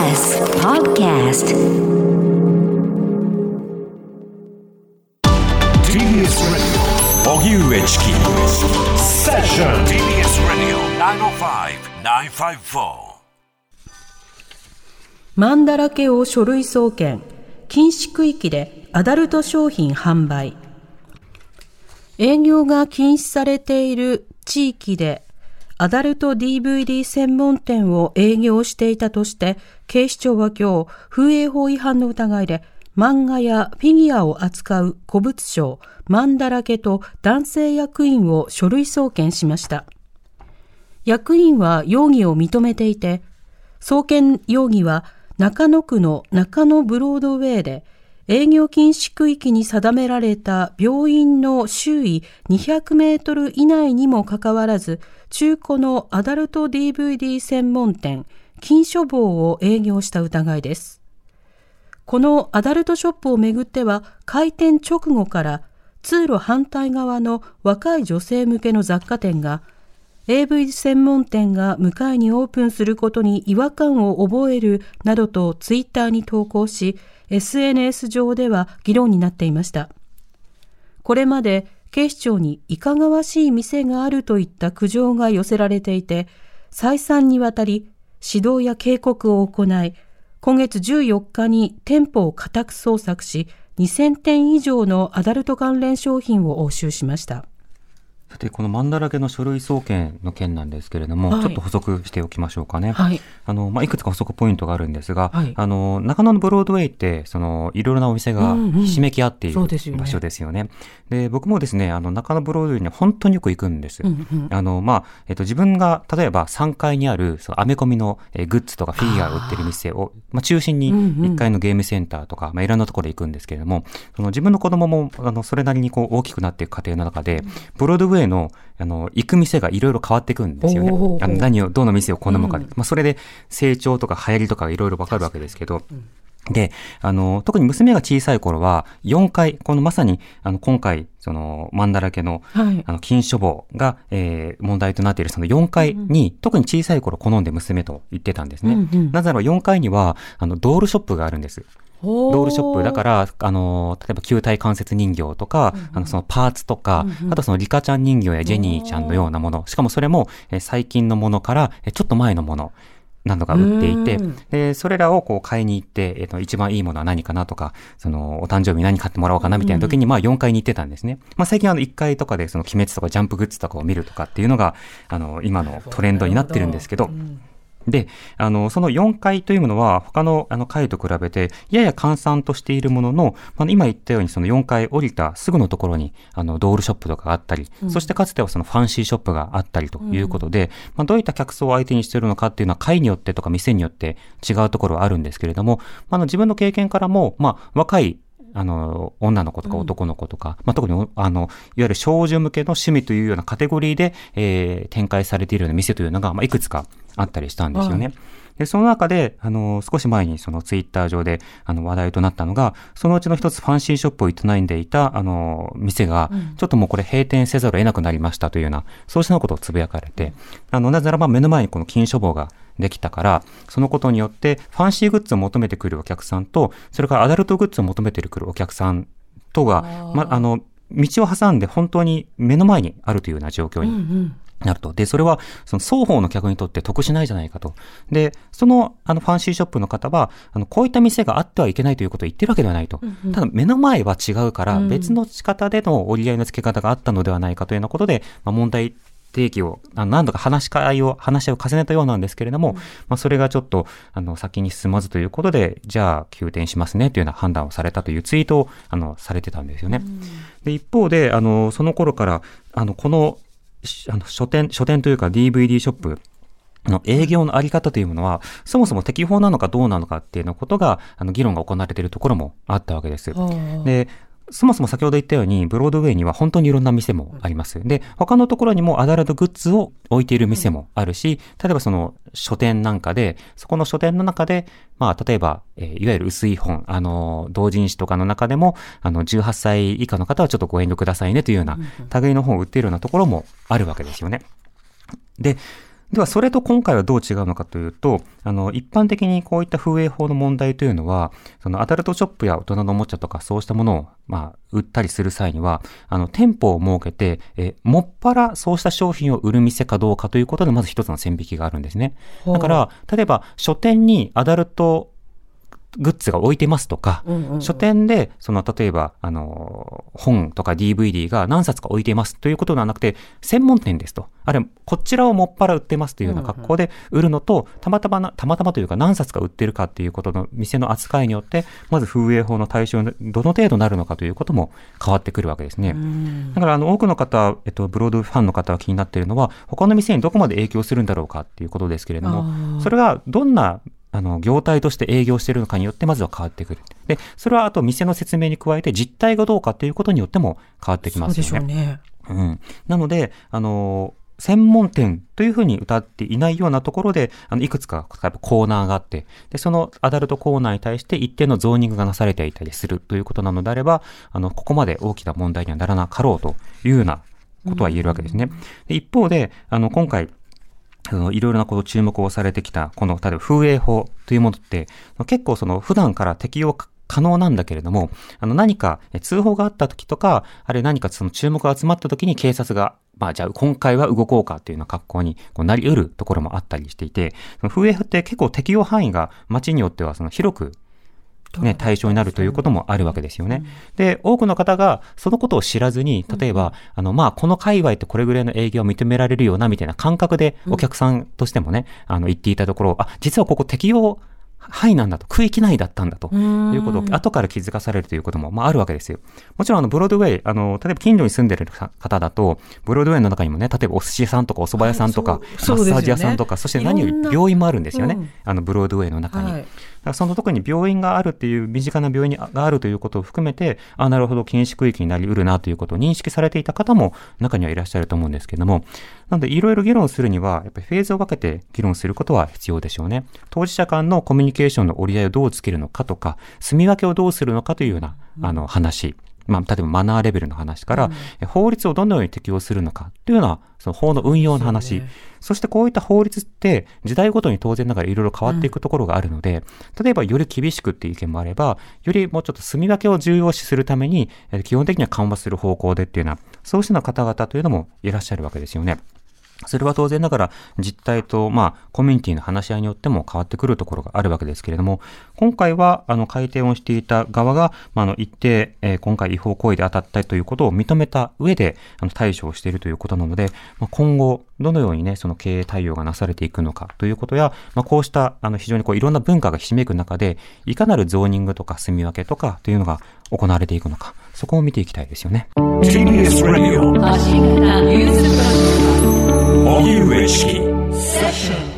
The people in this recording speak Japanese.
TBS Podcast. TBS Radio. 荻上チキセッション TBS Radio 905-954マンだらけを書類送検、禁止区域でアダルト商品販売。営業が禁止されている地域でアダルト DVD 専門店を営業していたとして、警視庁は今日、風営法違反の疑いで、漫画やフィギュアを扱う古物商、マンだらけと男性役員を書類送検しました。役員は容疑を認めていて、送検容疑は中野区の中野ブロードウェイで、営業禁止区域に定められた病院の周囲200メートル以内にもかかわらず、中古のアダルト DVD 専門店、金書房を営業した疑いです。このアダルトショップをめぐっては、開店直後から通路反対側の若い女性向けの雑貨店が AV 専門店が向かいにオープンすることに違和感を覚えるなどとツイッターに投稿し、SNS 上では議論になっていました。これまで警視庁にいかがわしい店があるといった苦情が寄せられていて、再三にわたり指導や警告を行い、今月14日に店舗を家宅捜索し、2000点以上のアダルト関連商品を押収しました。さて、このマンだらけの書類送検の件なんですけれども、はい、ちょっと補足しておきましょうかね。はい。あの、まあ、いくつか補足ポイントがあるんですが、はい、あの、中野のブロードウェイって、その、いろいろなお店がひしめき合っている、場所ですよね。で、僕もですね、あの、中野ブロードウェイに本当によく行くんです。うんうん、あの、まあ、えっと、自分が、例えば3階にある、その、アメコミのえグッズとかフィギュアを売ってる店を、まあ、中心に1階のゲームセンターとか、まあ、いろんなところで行くんですけれども、その、自分の子供も、あの、それなりにこう、大きくなっていく過程の中で、ブロードウェイの、あの、行く店がいろいろ変わっていくんですよね。あの何を、どの店を好むか、うん、まあ、それで成長とか流行りとかいろいろわかるわけですけど、で、あの、特に娘が小さい頃は、4階、このまさに、あの、今回、その、マンだらけの、はい、あの、禁書房が、えー、問題となっているその4階に、うん、特に小さい頃好んで娘と言ってたんですね。うんうん、なぜなら4階には、あの、ドールショップがあるんです。ドールショップ。だから、あの、例えば球体関節人形とか、うんうん、あの、そのパーツとか、うんうん、あとそのリカちゃん人形やジェニーちゃんのようなもの、しかもそれも、え最近のものから、えちょっと前のもの、などが売っていて、で、それらをこう買いに行って、えっ、と、一番いいものは何かなとか、その、お誕生日何買ってもらおうかなみたいな時に、まあ4階に行ってたんですね。まあ最近あの1階とかでその鬼滅とかジャンプグッズとかを見るとかっていうのが、あの、今のトレンドになってるんですけど、で、あの、その4階というものは、他のあの階と比べて、やや閑散としているものの、まあ、今言ったようにその4階降りたすぐのところに、あの、ドールショップとかがあったり、うん、そしてかつてはそのファンシーショップがあったりということで、うん、まあ、どういった客層を相手にしているのかっていうのは、階によってとか店によって違うところはあるんですけれども、あの、自分の経験からも、まあ、若いあの、女の子とか男の子とか、うん、まあ、特に、あの、いわゆる少女向けの趣味というようなカテゴリーで、えー、展開されているような店というのが、まあ、いくつかあったりしたんですよね。はいで、その中で、あの、少し前にそのツイッター上で、あの、話題となったのが、そのうちの一つファンシーショップを営んでいた、あの、店が、ちょっともうこれ閉店せざるを得なくなりましたというような、そうしたことをつぶやかれて、あの、なぜならば目の前にこの禁書房ができたから、そのことによって、ファンシーグッズを求めてくるお客さんと、それからアダルトグッズを求めてくるお客さんとが、ま、あの、道を挟んで本当に目の前にあるというような状況になると。で、それは、その双方の客にとって得しないじゃないかと。で、その、あの、ファンシーショップの方は、あの、こういった店があってはいけないということを言ってるわけではないと。うんうん、ただ、目の前は違うから、別の仕方での折り合いの付け方があったのではないかというようなことで、まあ、問題提起を、何度か話し会を、話し合いを重ねたようなんですけれども、うん、まあ、それがちょっと、あの、先に進まずということで、じゃあ、休店しますね、というような判断をされたというツイートを、あの、されてたんですよね。うん、で、一方で、あの、その頃から、あの、この、あの書店、書店というか DVD ショップの営業のあり方というものは、そもそも適法なのかどうなのかっていうのことが、あの、議論が行われているところもあったわけです。で、そもそも先ほど言ったように、ブロードウェイには本当にいろんな店もあります。で、他のところにもアダルトグッズを置いている店もあるし、例えばその書店なんかで、そこの書店の中で、まあ、例えば、えー、いわゆる薄い本、あの、同人誌とかの中でも、あの、18歳以下の方はちょっとご遠慮くださいねというような、類の本を売っているようなところもあるわけですよね。で、では、それと今回はどう違うのかというと、あの、一般的にこういった風営法の問題というのは、そのアダルトショップや大人のおもちゃとかそうしたものを、まあ、売ったりする際には、あの、店舗を設けて、え、もっぱらそうした商品を売る店かどうかということで、まず一つの線引きがあるんですね。だから、例えば、書店にアダルトグッズが置いてますとか、うんうんうん、書店で、その、例えば、あの、本とか DVD が何冊か置いていますということではなくて、専門店ですと。あれ、こちらをもっぱら売ってますというような格好で売るのと、たまたまな、たまたまというか何冊か売ってるかっていうことの店の扱いによって、まず風営法の対象にどの程度なるのかということも変わってくるわけですね。だから、あの、多くの方、えっと、ブロードファンの方が気になっているのは、他の店にどこまで影響するんだろうかっていうことですけれども、それがどんなあの、業態として営業しているのかによってまずは変わってくる。で、それはあと店の説明に加えて実態がどうかということによっても変わってきますよね。そうでしょうね。うん。なので、あの、専門店というふうに歌っていないようなところで、あの、いくつかコーナーがあって、で、そのアダルトコーナーに対して一定のゾーニングがなされていたりするということなのであれば、あの、ここまで大きな問題にはならなかろうというようなことは言えるわけですね。で一方で、あの、今回、いろいろなこと注目をされてきた、この、例えば風営法というものって、結構その普段から適用可能なんだけれども、あの何か通報があった時とか、あるいは何かその注目が集まった時に警察が、まあじゃあ今回は動こうかっていうような格好にこうなり得るところもあったりしていて、風営法って結構適用範囲が街によってはその広くね、対象になるということもあるわけですよね。で、多くの方がそのことを知らずに、例えば、あの、まあ、この界隈ってこれぐらいの営業を認められるような、みたいな感覚でお客さんとしてもね、あの、言っていたところ、あ、実はここ適用範囲なんだと、区域内だったんだということを後から気づかされるということも、まあ、あるわけですよ。もちろん、あの、ブロードウェイ、あの、例えば近所に住んでる方だと、ブロードウェイの中にもね、例えばお寿司屋さんとかお蕎麦屋さんとか、はい、マッサージ屋さんとか、そして何より病院もあるんですよね。うん、あの、ブロードウェイの中に。はいからその特に病院があるっていう、身近な病院があるということを含めて、あなるほど、禁止区域になりうるなということを認識されていた方も中にはいらっしゃると思うんですけれども、なので、いろいろ議論するには、やっぱりフェーズを分けて議論することは必要でしょうね。当事者間のコミュニケーションの折り合いをどうつけるのかとか、住み分けをどうするのかというような、あの、話。まあ、例えばマナーレベルの話から、うん、法律をどのように適用するのかというような、その法の運用の話、そしてこういった法律って時代ごとに当然ながらいろいろ変わっていくところがあるので、うん、例えばより厳しくっていう意見もあれば、よりもうちょっと住み分けを重要視するために、基本的には緩和する方向でっていうような、そうした方々というのもいらっしゃるわけですよね。それは当然ながら実態と、まあ、コミュニティの話し合いによっても変わってくるところがあるわけですけれども、今回は、あの、改定をしていた側が、まあ、あの、一定、えー、今回違法行為で当たったということを認めた上で、あの、対処をしているということなので、まあ、今後、どのようにね、その経営対応がなされていくのかということや、まあ、こうした、あの、非常にこう、いろんな文化がひしめく中で、いかなるゾーニングとか住み分けとかというのが行われていくのか、そこを見ていきたいですよね。荻上チキセッション